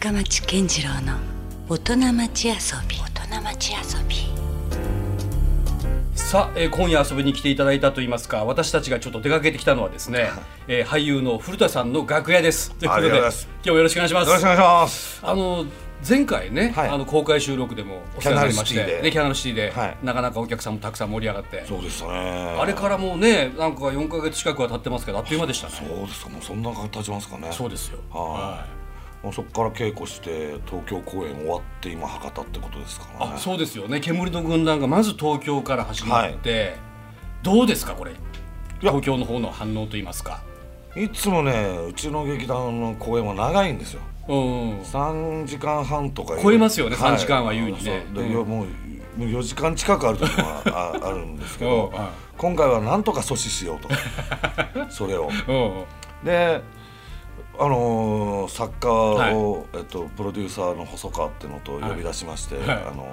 深町健次郎の大人町遊び。大人町遊び。さあ、えー今夜遊びに来ていただいたといいますか私たちがちょっと出かけてきたのはですね、えー俳優の古田さんの楽屋です。ということでありがとうございます。今日もよろしくお願いします。よろしくお願いします。あの前回ね、はい。あの公開収録でもお世話になりましてキャナルシティで。ね、キャナルシティで、はい。なかなかお客さんもたくさん盛り上がって。そうでしたね。あれからもうねなんか4か月近くは経ってますけどあっという間でしたね。そうですか。もうそんな経ちますかね。そうですよ。はいもうそこから稽古して東京公演終わって今博多ってことですからね。あそうですよね。煙の軍団がまず東京から始まって、どうですかこれ？東京の方の反応といいますか。いつもねうちの劇団の公演は長いんですよ。うん3時間半とか超えますよねはい。3時間は優にね。そう。んいやもうもう4時間近くある時もあ ああるんですけど 今回はなんとか阻止しようと。それを。うんであのー作家はい。を、えっと、プロデューサーの細川っていうのと呼び出しまして、はい。あの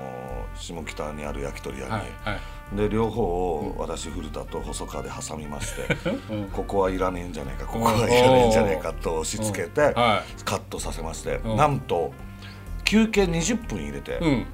ー下北にある焼き鳥屋に、はい。はい。で両方を私古田と細川で挟みまして、うん。ここはいらねえんじゃねえかここはいらねえんじゃねえかと押し付けて、カットさせまして、うん。なんと休憩20分入れて、うん。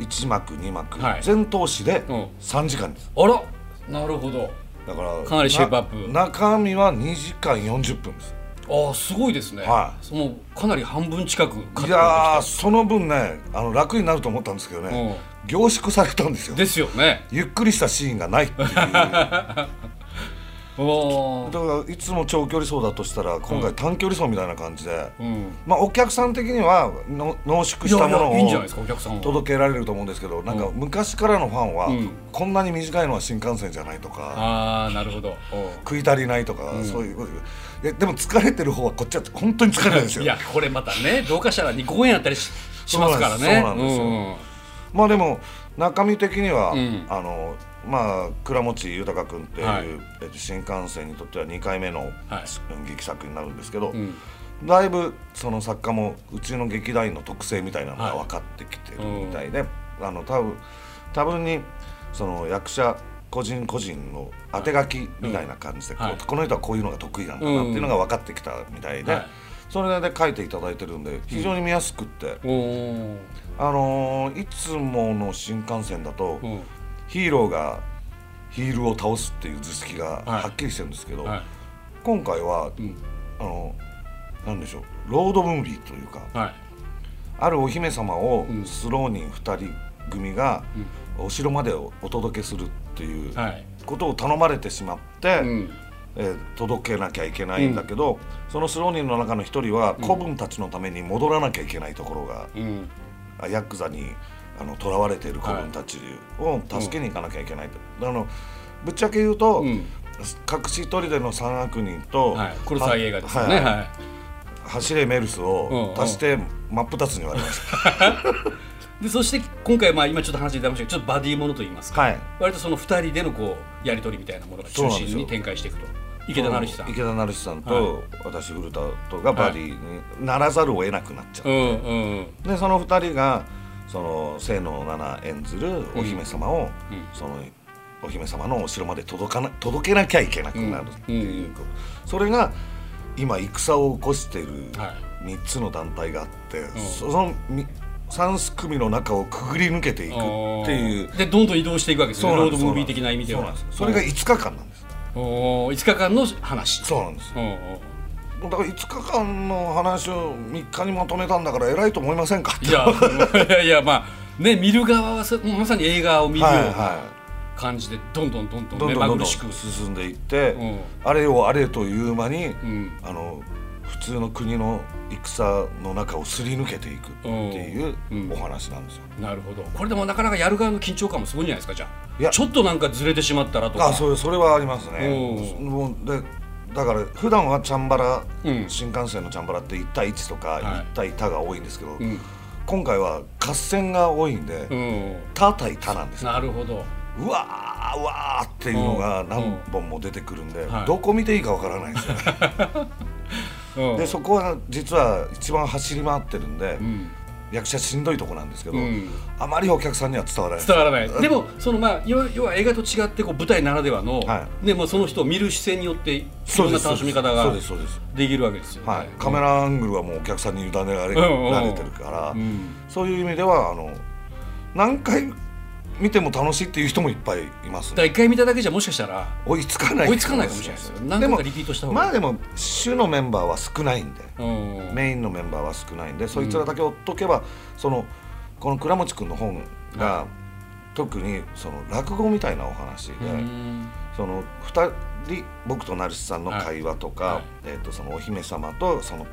1幕2幕、はい。全通しでうん。3時間です。あら。なるほど。だからかなりシェイプアップ。な中身は2時間40分ですああすごいですね、はもうかなり半分近くいやその分ねあの楽になると思ったんですけどね、凝縮されたんですよ。ですよね。ゆっくりしたシーンがないっていう だからいつも長距離走だとしたら今回短距離走みたいな感じで、うん。まあお客さん的にはの濃縮したものいやいやいいんじゃないをですかお客さんは。届けられると思うんですけどなんかうん。昔からのファンは、うん。こんなに短いのは新幹線じゃないとかああなるほど。食い足りないとか、ん。そういうこと。いやでも疲れてる方はこっちは本当に疲れないんですよ。いやこれまたねどうかしたら2公演やったりししますからね。そうなんですよ。まあでも中身的には、うん。あのまあ倉持豊君っていう、はい。えっと、新幹線にとっては2回目の、はい。劇作になるんですけど、うん。だいぶその作家もうちの劇団員の特性みたいなのが分かってきてるみたいで、あの多分多分にその役者個人個人の当て書きみたいな感じで、うんはい。こうこの人はこういうのが得意なんだなっていうのが分かってきたみたいで、はい。それで書いていただいてるんで非常に見やすくって、おー。あのーいつもの新幹線だと、うんヒーローがヒールを倒すっていう図式がはっきりしてるんですけど、はい。今回はうん。あのなんでしょうロードムービーというかはい。あるお姫様をうん。スロー人2人組がお城までお届けするっていうはい。ことを頼まれてしまって、うん。えー届けなきゃいけないんだけど、そのスロー人の中の一人は子分たちのために戻らなきゃいけないところが、うん。あヤクザにあの囚われている子分たちを助けに行かなきゃいけないと、あのぶっちゃけ言うと、うん。隠し砦の三悪人と、はい。黒沢映画ですよね。はい。はい。走れメルスを足して真っ二つに割りました。でそして今回まあ今ちょっと話に出ましたけどちょっとバディものと言いますか、はい。割とその2人でのこうやり取りみたいなものが中心に展開していくと。池田成志さん。池田成志さんと、私古田とがバディにならざるを得なくなっちゃう、うんうん。でその二人がその清野奈々演ずるお姫様を、うんそのお姫様のお城まで届かな届けなきゃいけなくなるっていう、うんそれが今戦を起こしているは3つの団体があって、その3組の中をくぐり抜けていくっていう。でどんどん移動していくわけですね。ロードムービー的な意味では。それが5日間なんです。おー。5日間の話。そうなんです。うんうんだから5日間の話を3日にまとめたんだから偉いと思いませんか？いやいやいやまあね見る側はさまさに映画を見るような感じでどんどんどんどん目いどんどんど進んでいって、うん。あれよあれという間に、うん。あの普通の国の戦の中をすり抜けていくっていううん。お話なんですよ。なるほど。これでもなかなかやる側の緊張感もすごいんじゃないですかじゃあ。いや。ちょっとなんかずれてしまったらとか。あそれそれはありますね。うん。もうでだから普段はチャンバラ、うん。新幹線のチャンバラって1対1とかはい。1対他が多いんですけど、うん。今回は合戦が多いんで、うん。他対他なんですよ。なるほど。うわーうわーっていうのが何本も出てくるんで、はい。どこ見ていいかわからないんですよ。ね。うん。でそこは実は一番走り回ってるんで、うん役者しんどいとこなんですけど、うん、あまりお客さんには伝わらない伝わらない。でもそのまあ要は映画と違ってこう舞台ならではの、はい、でもその人を見る視線によっていろんな楽しみ方ができるわけですよ、ね、はい、カメラアングルはもうお客さんに委ねられ,、られてるから、うん、そういう意味ではあの何回見ても楽しいっていう人もいっぱいいます、ね、一回見ただけじゃもしかしたら追いつかない追いつかないかもしれないですよ。何回かリピートした方が。まあでも主のメンバーは少ないんで。メインのメンバーは少ないんでそいつらだけ追っとけば、そのこの倉持君の本が、特にその落語みたいなお話でその2人僕と成瀬さんの会話とか、はい、えー、とそのお姫様とその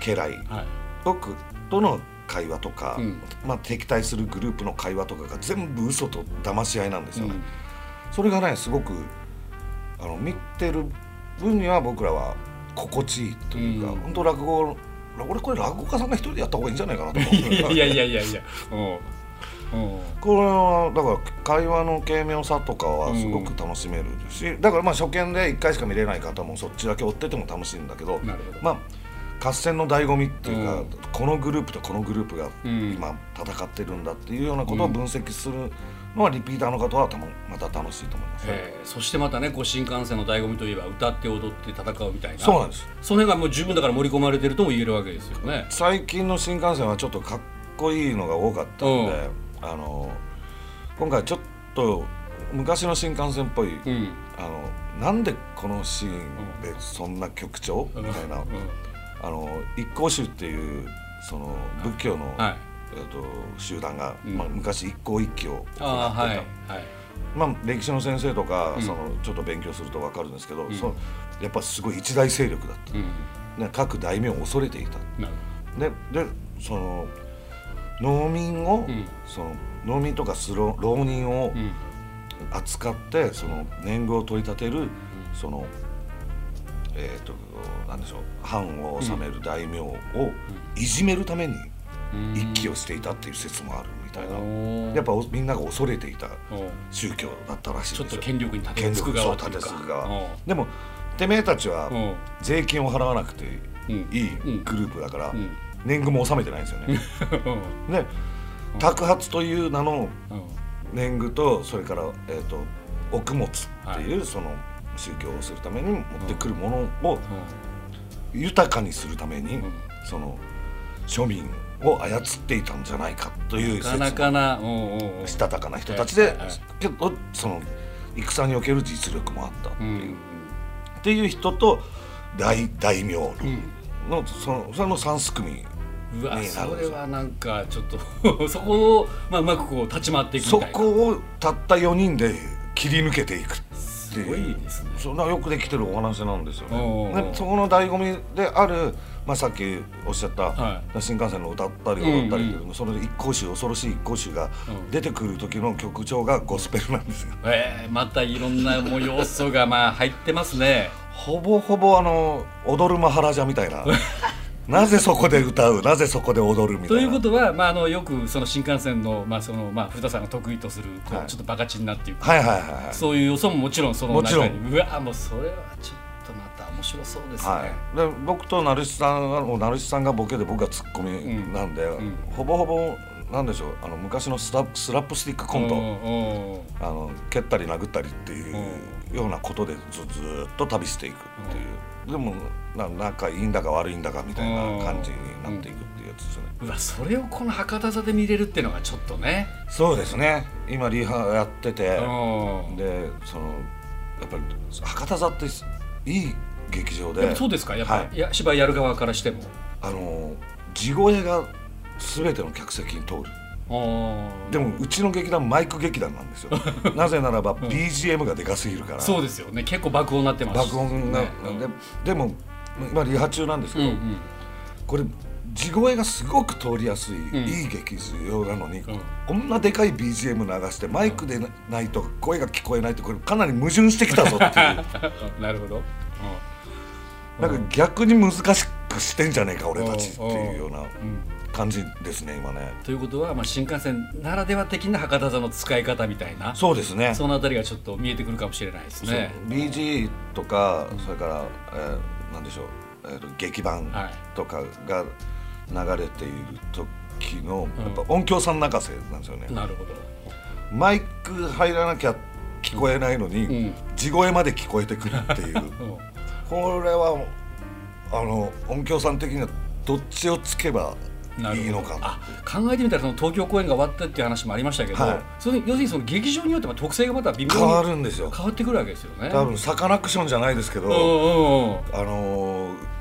家来、はい、僕との会話とか、うん、まあ、敵対するグループの会話とかが全部嘘と騙し合いなんですよね。うん、それがねすごくあの見てる分には僕らは心地いいというか、うん、本当落語俺これ落語家さんが一人でやった方がいいんじゃないかなと思って いやいやいやいや。これはだから会話の軽妙さとかはすごく楽しめるし、だからまあ初見で1回しか見れない方もそっちだけ追ってても楽しいんだけど。まあ合戦の醍醐味っていうか、うん、このグループとこのグループが今戦ってるんだっていうようなことを分析するのはリピーターの方はまた楽しいと思います、ね、そしてまたねこう新幹線の醍醐味といえば歌って踊って戦うみたいな。そうなんです。その辺がもう十分だから盛り込まれてるとも言えるわけですよね。最近の新幹線はちょっとかっこいいのが多かったんで、うん、あの今回ちょっと昔の新幹線っぽい、うん、あのなんでこのシーンでそんな曲調、みたいな。あの一向宗っていうその仏教の、はい、えー、と集団が、うん、まあ、昔一向一揆を行ってた。はいはい。まあ、歴史の先生とか、うん、そのちょっと勉強すると分かるんですけど、うん、そのやっぱすごい一大勢力だった、うん、各大名を恐れていた。ででその農民を、その農民とかスロ浪人を扱ってその年貢を取り立てる、そのえーと、なんでしょう藩を治める大名をいじめるために一揆をしていたっていう説もあるみたいな、やっぱみんなが恐れていた宗教だったらしいちょっと権力に立てつく側でもてめえたちは税金を払わなくていいグループだから、年貢も納めてないんですよね。で托発という名の年貢とそれから、えーと、と穀物っていう、その宗教をするために持ってくるものを豊かにするために、その庶民を操っていたんじゃないかという説なかなしたたかな人たちで、けどその戦における実力もあったっていう、っていう人と大大名の、そのその3すくみ。うわそれはなんかちょっと そこを、まあ、うまくこう立ち回っていくそこをたった4人で切り抜けていくすごいですね。そんなよくできてるお話なんですよね。でそこの醍醐味である、まあ、さっきおっしゃった、はい、新幹線の歌ったり踊ったり、うんうん、それで一向宗恐ろしい一向宗が出てくる時の曲調がゴスペルなんですよ、うん、えー、またいろんなもう要素がまあ入ってますね。ほぼほぼあの踊るマハラジャみたいな なぜそこで歌う？なぜそこで踊る？みたいな。ということは、まあ、あのよくその新幹線の,、まあそのまあ、古田さんが得意とするこう、はい、ちょっとバカチンなっていうか、はいはいはい、そういう要素ももちろんその中にうわもうそれはちょっとまた面白そうですね。はい、で僕と成志さんが成志さんがボケで僕がツッコミなんで、うん。うん、ほぼほぼなんでしょうあの昔のスラスラップスティックコント。あの蹴ったり殴ったりっていうようなことでずずっと旅していくっていう。でもな仲いいんだか悪いんだかみたいな感じになっていくっていうやつですよね、うわそれをこの博多座で見れるっていうのがちょっとね。そうですね。今リハやっててでそのやっぱり博多座っていい劇場でそうですか？やっぱ、はい、や芝居やる側からしても。あの地声が全ての客席に通るでもうちの劇団マイク劇団なんですよ。なぜならば BGM がでかすぎるから、そうですよね。結構爆音になってます。爆音が、ね、ででも今リハ中なんですけど、うんうん、これ地声がすごく通りやすい、うん、いい劇場なのに、うん、こんなでかい BGM 流してマイクでないと声が聞こえないとこれかなり矛盾してきたぞっていう。なるほど、うん、なんか逆に難しくしてんじゃねえか俺たちっていうような、感じですね今ね。ということは、まあ、新幹線ならでは的な博多座の使い方みたいなそうですね。そのあたりがちょっと見えてくるかもしれないですね。BG とか、それから、えー、なんでしょう、えーと、劇版とかが流れている時期のやっぱ音響さん泣かせなんですよね、なるほど。マイク入らなきゃ聞こえないのに、うん、地声まで聞こえてくるっていう、これはあの音響さん的にはどっちをつけばいいのか考えてみたらその東京公演が終わったっていう話もありましたけど、はい、それ要するにその劇場によっては特性がまた微妙に変わるんですよ。変わってくるわけですよね。多分サカナクションじゃないですけど、あのー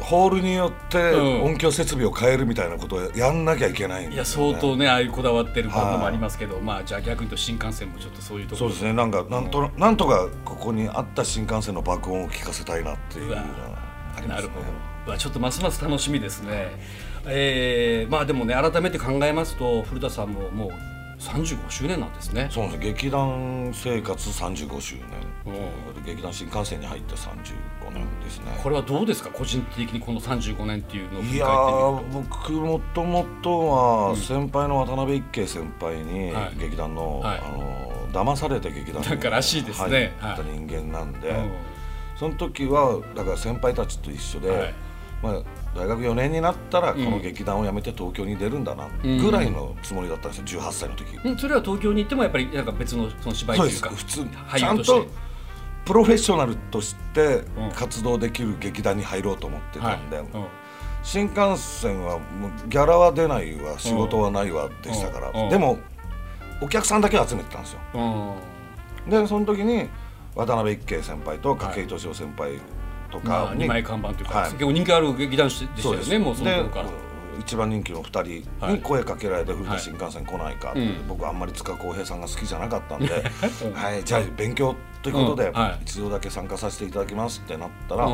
ホールによって音響設備を変えるみたいなことをやんなきゃいけない、ね、いや相当ねああいうこだわってるバンドもありますけど、まあじゃあ逆に言うと新幹線もちょっとそういうところそうですね。なんかなんとなんとかここにあった新幹線の爆音を聞かせたいなっていうのがありますね。なるほど。ちょっとますます楽しみですね。えー、まあでもね改めて考えますと古田さんももう35周年なんですね。そうです。劇団生活35周年、う。ん、劇団新幹線に入って35年ですね。これはどうですか？個人的にこの35年っていうのをいや僕もともとは先輩の渡辺一慶先輩に劇団の、はい、あの騙されて劇団に入った人間なんで、はい、その時はだから先輩たちと一緒で、はい、まあ大学4年になったらこの劇団を辞めて東京に出るんだなぐらいのつもりだったんですよ。18歳の時、うん、それは東京に行ってもやっぱりなんか別のその芝居というか。普通ちゃんとプロフェッショナルとして活動できる劇団に入ろうと思ってたんで、新幹線はもうギャラは出ないわ仕事はないわでしたから、でもお客さんだけ集めてたんですよ、でその時に渡辺一慶先輩と筧敏夫先輩とか、まあ、2枚看板というか、はい、結構人気ある劇団でしたよねもうその頃から。一番人気の2人に声かけられて「古田新幹線来ないか」って、僕あんまり塚浩平さんが好きじゃなかったんで「はい。じゃあ勉強ということで一度だけ参加させていただきます」ってなったら、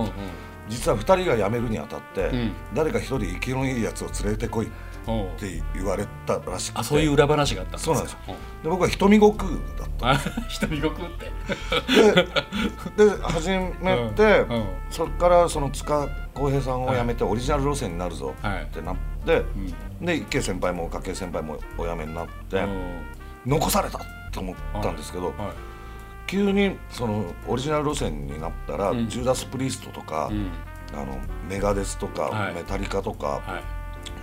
実は2人が辞めるにあたって、誰か1人生きのいいやつを連れてこいって言われたらしくて。あそういう裏話があったんですそうなんですで僕は瞳悟空だった。瞳悟空って。でで始めて、そこからその塚浩平さんを辞めてオリジナル路線になるぞってなって、はい、で池先輩も筧先輩もお辞めになって、残されたと思ったんですけど、急にそのオリジナル路線になったら、うん、ジューダス・プリストとか、あのメガデスとか、メタリカとか、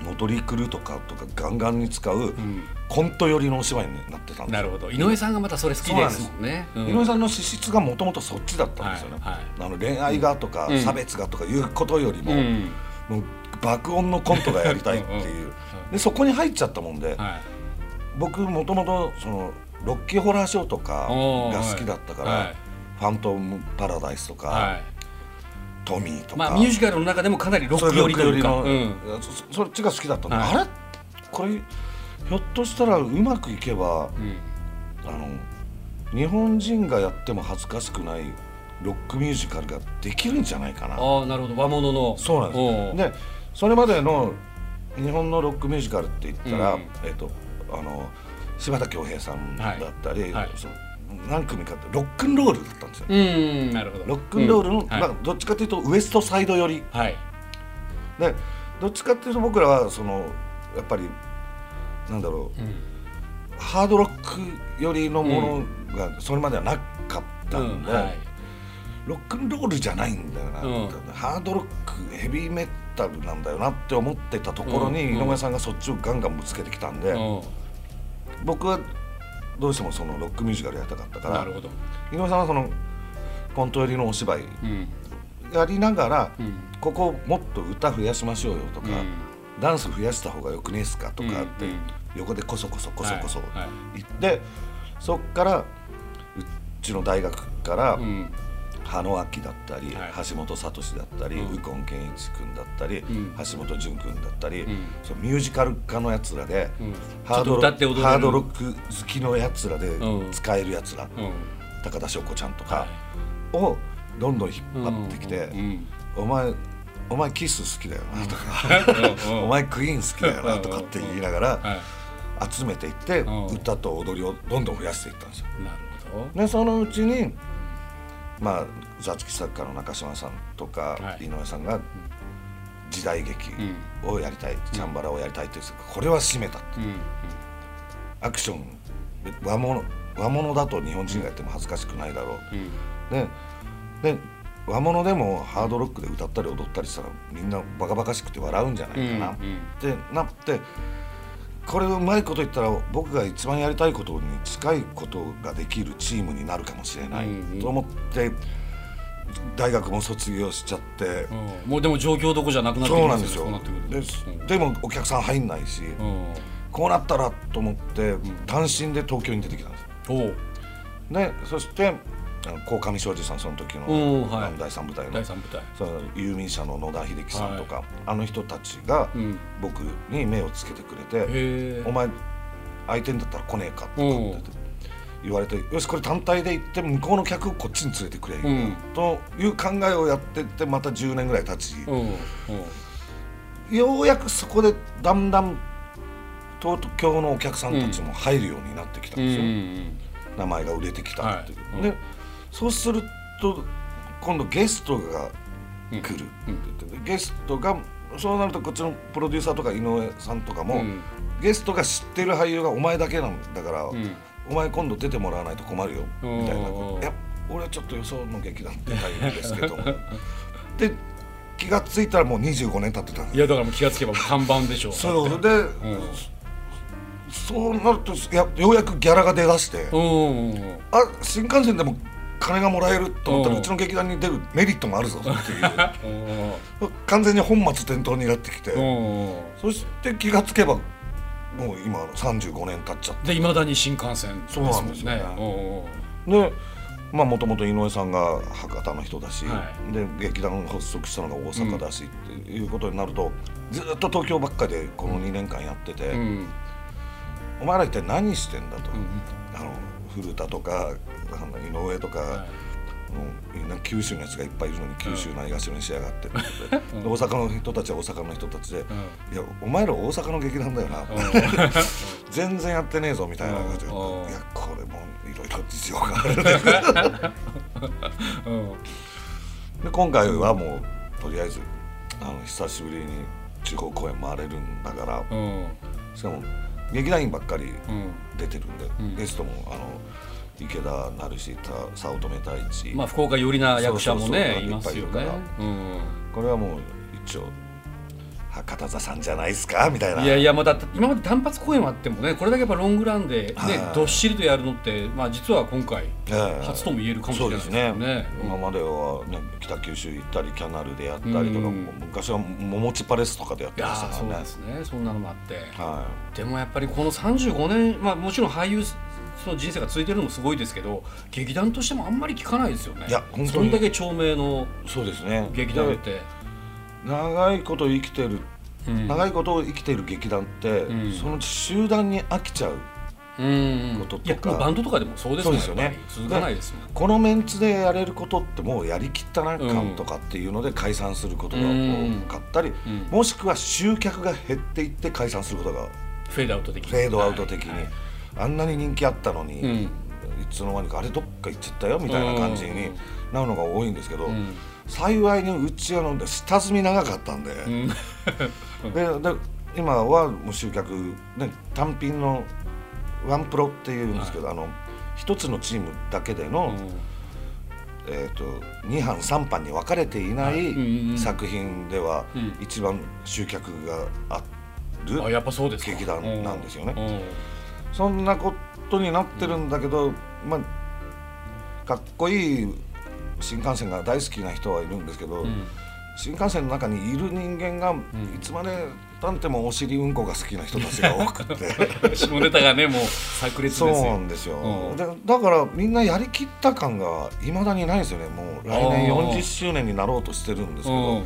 モトリクルとかとかガンガンに使う、コント寄りのお芝居になってたんですなるほど。井上さんがまたそれ好きですもんね、うん、井上さんの資質がもともとそっちだったんですよね、はい。はい、あの恋愛がとか、うん、差別がとかいうことよりも,、もう爆音のコントがやりたいっていう。でそこに入っちゃったもんで、はい、僕もともとそのロッキーホラーショーとかが好きだったから、ファントム・パラダイスとか、トミーとか、まあ、ミュージカルの中でもかなりロック寄りというか、うん、そっちが好きだったんで、はい、あれ？これひょっとしたらうまくいけば、うん、あの日本人がやっても恥ずかしくないロックミュージカルができるんじゃないかな。あなるほど。和物の。そうなんです。でそれまでの日本のロックミュージカルって言ったら、うん、えっ、とあの柴田恭平さんだったり、はい。はい、その何組かってロックンロールだったんですよ。うんなるほど。ロックンロールの、うん、まあ、どっちかというとウエストサイド寄り、はい、でどっちかっていうと僕らはそのやっぱりなんだろう、うん、ハードロック寄りのものがそれまではなかったんで、うんはい、ロックンロールじゃないんだよな、ハードロックヘビーメタルなんだよなって思ってたところに井上さんがそっちをガンガンぶつけてきたんで、僕はどうしてもそのロックミュージカルやりたかったから井上さんはそのコント寄りのお芝居やりながら、うん、ここもっと歌増やしましょうよとか、うん、ダンス増やした方がよくねえすかとかって、横でこそこそこそこそ言って、はい。はい、そっからうちの大学から、羽野明だったり、はい、橋本聡だったり、右近健一君だったり、うん、橋本淳君だったり、うん、そのミュージカル家のやつらで、うん、ハードハードロック好きのやつらで使えるやつら、高田翔子ちゃんとかをどんどん引っ張ってきて、お前お前キス好きだよなとか お前クイーン好きだよなとかって言いながら集めていって歌と踊りをどんどん増やしていったんですよ。なるほど。でそのうちにまあ座付き作家の中島さんとか、はい、井上さんが時代劇をやりたい、うん、チャンバラをやりたいって言ってこれは締めた。って、アクション和物和物だと日本人がやっても恥ずかしくないだろう、でで和物でもハードロックで歌ったり踊ったりしたらみんなバカバカしくて笑うんじゃないかな。ってなってこれをうまいこと言ったら僕が一番やりたいことに近いことができるチームになるかもしれないと思って大学も卒業しちゃって、もうでも状況どこじゃなくなってそうなんですよ。ででもお客さん入んないし、こうなったらと思って単身で東京に出てきたんですでそして鴻上庄司さんその時の、はい、第三部隊のその遊民者の野田秀樹さんとか、はい、あの人たちが僕に目をつけてくれて「お前相手にだったら来ねえか」とか言われて「よしこれ単体で行って向こうの客をこっちに連れてくれ」という考えをやってってまた10年ぐらい経ちようやくそこでだんだん東京のお客さんたちも入るようになってきたんですよ。名前が売れてきたっていう。でそうすると今度ゲストが来るって言ってて、ゲストがそうなるとこっちのプロデューサーとか井上さんとかも、うん、ゲストが知ってる俳優がお前だけなんだから、うん、お前今度出てもらわないと困るよみたいな「いや俺はちょっと予想の劇団出たいんですけど」で気が付いたらもう25年経ってたいやだからもう気が付けば看板でしょう。そう。で、うん、そうなるとやようやくギャラが出だして、あ新幹線でも金がもらえると思ったらうちの劇団に出るメリットもあるぞっていう。完全に本末転倒になってきて。そして気がつけばもう今35年経っちゃって。でいまだに新幹線そうなんですね。でまあもともと井上さんが博多の人だし、はい、で劇団発足したのが大阪だし、っていうことになるとずっと東京ばっかでこの2年間やってて、うん、お前ら一体何してんだと、うん、あの古田とか井上とか、はい、もう九州のやつがいっぱいいるのに九州ないがしろにしやがってうん、大阪の人たちは大阪の人たちで「うん、いやお前ら大阪の劇団だよな」全然やってねえぞみたいな感じで「いやこれもいろいろ事情がある。ね」で今回はもうとりあえずあの久しぶりに地方公演回れるんだから、しかも劇団員ばっかり出てるんで、ゲストもあの池田成志早乙女太一。まあ福岡寄りな役者もねいますよね、うん、これはもう一応博多座さんじゃないですか？みたいな。いやいやまだ今まで単発公演はあってもねこれだけやっぱロングランで、ね、どっしりとやるのって、まあ、実は今回初とも言えるかもしれないですね。ね、今までは、ね、北九州行ったりキャナルでやったりとか、うん、昔は桃地パレスとかでやってましたからね。そうですね。そんなのもあって、はい、でもやっぱりこの35年、まあ、もちろん俳優その人生が続いてるのもすごいですけど劇団としてもあんまり聞かないですよね。いや本当に。そんだけ長命のそうですね。劇団って。長いこと生きてる、うん、長いことを生きてる劇団って、うん、その集団に飽きちゃうこととか、バンドとかでもそうですよね。続かないですこのメンツでやれることってもうやりきったな感とかっていうので解散することが多かったり、もしくは集客が減っていって解散することがフェードアウト的に。フェードアウト的に、はいあんなに人気あったのに、うん、いつの間にかあれどっか行っちゃったよみたいな感じになるのが多いんですけど、うん、幸いにうちは下積み長かったんで。うん、でで今はもう集客、ね、単品のワンプロっていうんですけど、はい、あの一つのチームだけでの、えーと、2班3班に分かれていない作品では一番集客がある劇団なんですよね。そんなことになってるんだけど、まあかっこいい新幹線が大好きな人はいるんですけど、うん、新幹線の中にいる人間が、いつまでたんてもお尻うんこが好きな人たちが多くて。下ネタがねもう炸裂ですよ。そうなんですよ、うん、でだからみんなやりきった感がいまだにないですよね。もう来年40周年になろうとしてるんですけど、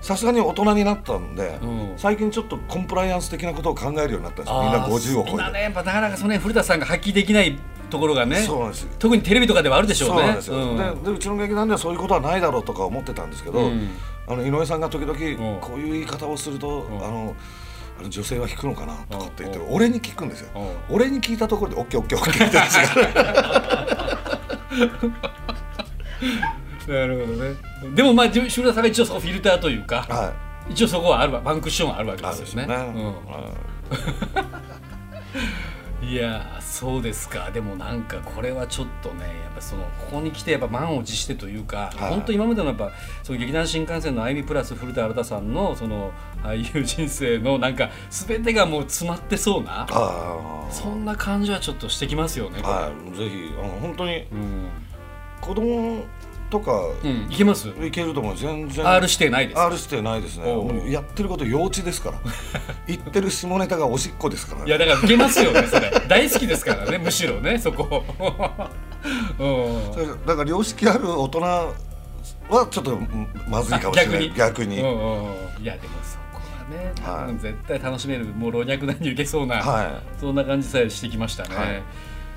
さすがに大人になったんで、うん、最近ちょっとコンプライアンス的なことを考えるようになったんですみんな50を超えて、ね、やっぱなかなかその、ね、古田さんが発揮できないところがねそうなんです特にテレビとかではあるでしょうね。そうなんですよ、うん、ででうちの劇団ではそういうことはないだろうとか思ってたんですけど、うん、あの井上さんが時々こういう言い方をすると、あの女性は引くのかなとかって言って俺に聞くんですよ。俺に聞いたところで OKOKOK って なるほどね。でもまあ志村さんが一応フィルターというか、はい、一応そこはあるわバンクッションはあるわけですよね。ね いやそうですか。でもなんかこれはちょっとねやっぱそのここに来てやっぱ満を持してというか、はい、本当今までのやっぱその劇団新幹線の歩みプラス古田新太さんのその俳優人生のなんか全てがもう詰まってそうなそんな感じはちょっとしてきますよね。はい、ぜひあの本当に、うん、子供とか、うん、いけます？いけると思う全然。R 指定ないです。R 指定ないですね。やってること幼稚ですから。言ってる下ネタがおしっこですから、ね、いやだからいけますよねそれ。大好きですからねむしろねそこ。うんだから良識ある大人はちょっとまずいかもしれない。逆に？いやでもそこはね、はい、絶対楽しめるもう老若男女いけそうな、はい、そんな感じさえしてきましたね、はい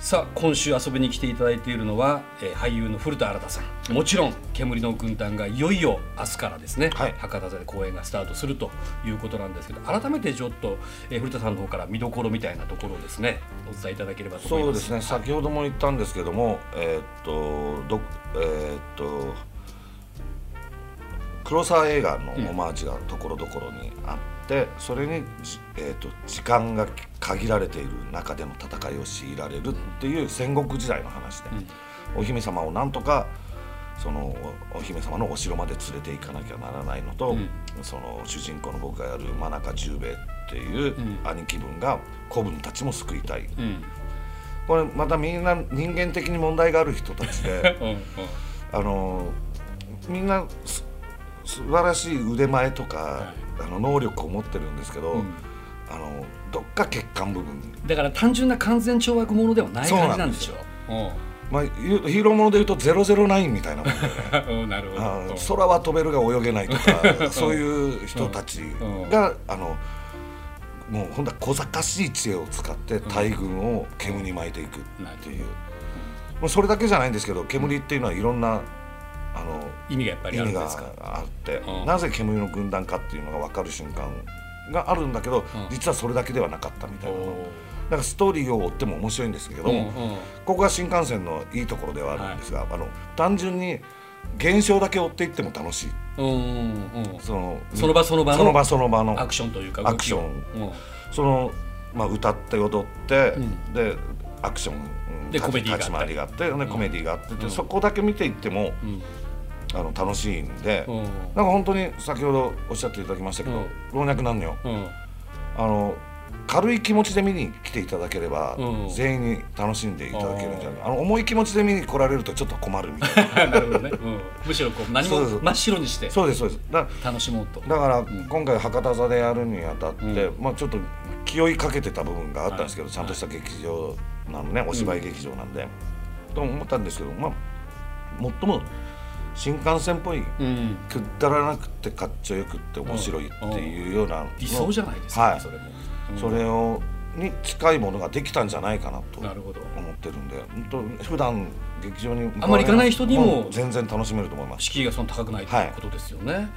さあ今週遊びに来ていただいているのは、えー、俳優の古田新太さん。もちろん「煙の軍団」がいよいよ明日からですね、はい、博多座で公演がスタートするということなんですけど改めてちょっと、えー、古田さんの方から見どころみたいなところをですねお伝えいただければと思います。そうですね先ほども言ったんですけどもえー、っとどえー、っと黒沢映画のオマージュがところどころにあって、でそれに、えーと、時間が限られている中での戦いを強いられるっていう戦国時代の話で、うん、お姫様をなんとかそのお姫様のお城まで連れて行かなきゃならないのと、うん、その主人公の僕がやる真中十兵衛っていう兄貴分が子分たちも救いたい、うん、これまたみんな人間的に問題がある人たちで あのみんな素晴らしい腕前とか、はい、あの能力を持ってるんですけど、うん、あのどっか血管部分。だから単純な完全懲悪者ではない感じなんでしょまあ、ヒーローものでいうと009みたいなもんで。ねなるほど。空は飛べるが泳げないとか そう。いう人たちがあのもうほんと小賢しい知恵を使って大軍を煙に巻いていくっていう、もうそれだけじゃないんですけど煙っていうのはいろんなあの意味がやっぱりあるんですか？あって、うん、なぜ煙の軍団かっていうのが分かる瞬間があるんだけど、うん、実はそれだけではなかったみたいなだからストーリーを追っても面白いんですけども、うんうん、ここが新幹線のいいところではあるんですが、はい、あの単純に現象だけ追っていっても楽しい、うんうんうん、そのその場その場のその場その場のアクションというかアクション、その、まあ、歌って踊って、でアクションでコメディーがあって、ね、コメディーがあって、そこだけ見ていっても、あの楽しいんで、うん、なんか本当に先ほどおっしゃっていただきましたけど、老若男女、あの軽い気持ちで見に来ていただければ、うん、全員に楽しんでいただけるんじゃない。あの重い気持ちで見に来られるとちょっと困るみたいな。なるほどね、うん、むしろこう何も真っ白にして。そうですそうです。だ楽しもうと。だから、今回博多座でやるにあたって、まあちょっと気負いかけてた部分があったんですけど、はい、ちゃんとした劇場なのねお芝居劇場なんで、と思ったんですけどまあ最も新幹線っぽい、うん、くだらなくてかっちょよくって面白いっていうような理想じゃないですか、はい、それも、うん、それをに近いものができたんじゃないかなと思ってるんで本当普段劇場にあまり行かない人にも全然楽しめると思います。敷居がそんな高くないということですよね、はい、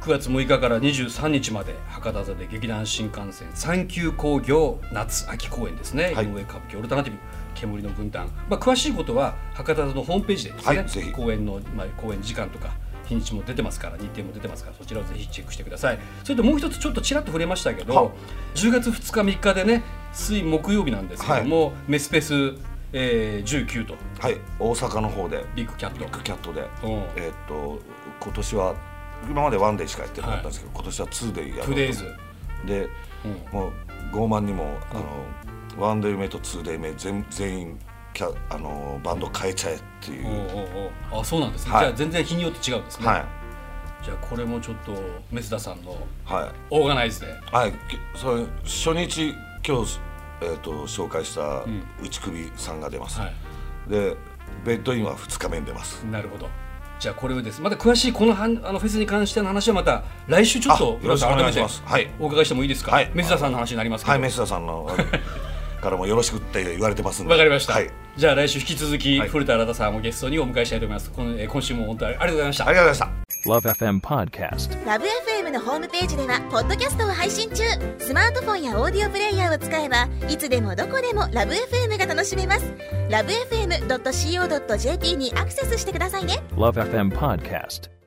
9月6日から23日まで博多座で劇団新幹線三級工業夏秋公演ですね、はい、井上歌舞伎オルタナティブ煙の軍団、まあ、詳しいことは博多座のホームページでですね、はい、公演の、まあ、公演時間とか日にちも出てますから日程も出てますからそちらをぜひチェックしてください。それともう一つちょっとちらっと触れましたけど10月2日3日でね水木曜日なんですけども、はい、メスペス、えー、19と。はい。大阪の方で。ビッグキャット。ビッグキャットで。えー、っと今年は今までワンデーしかやってなかったんですけど、はい、今年はツーデイやるで、うん、もう傲慢にもあの、ワンデー目とツーデー目全全員キャあのバンド変えちゃえっていう。あそうなんですね、はい、じゃあ全然日によって違うんですね。はい。じゃあこれもちょっとメスダさんのオーガナイズで。はい。それ初日今日、えーと、紹介した内首さんが出ます、はい、でベッドインは2日目に出ます。なるほどじゃあこれをです。また詳しいこのはんあのフェスに関しての話はまた来週ちょっとよろしくお願いします。はい。お伺いしてもいいですか、はい、メスダさんの話になりますはいメスダさんの からもよろしくって言われてますわかりました、はい、じゃあ来週引き続き、古田新太さんをゲストにお迎えしたいと思います。今今週も本当にありがとうございました。ありがとうございました。LoveFM Podcast LoveFM のホームページではポッドキャストを配信中。スマートフォンやオーディオプレイヤーを使えばいつでもどこでも LoveFM が楽しめます。LoveFM.co.jp にアクセスしてくださいね。LoveFM Podcast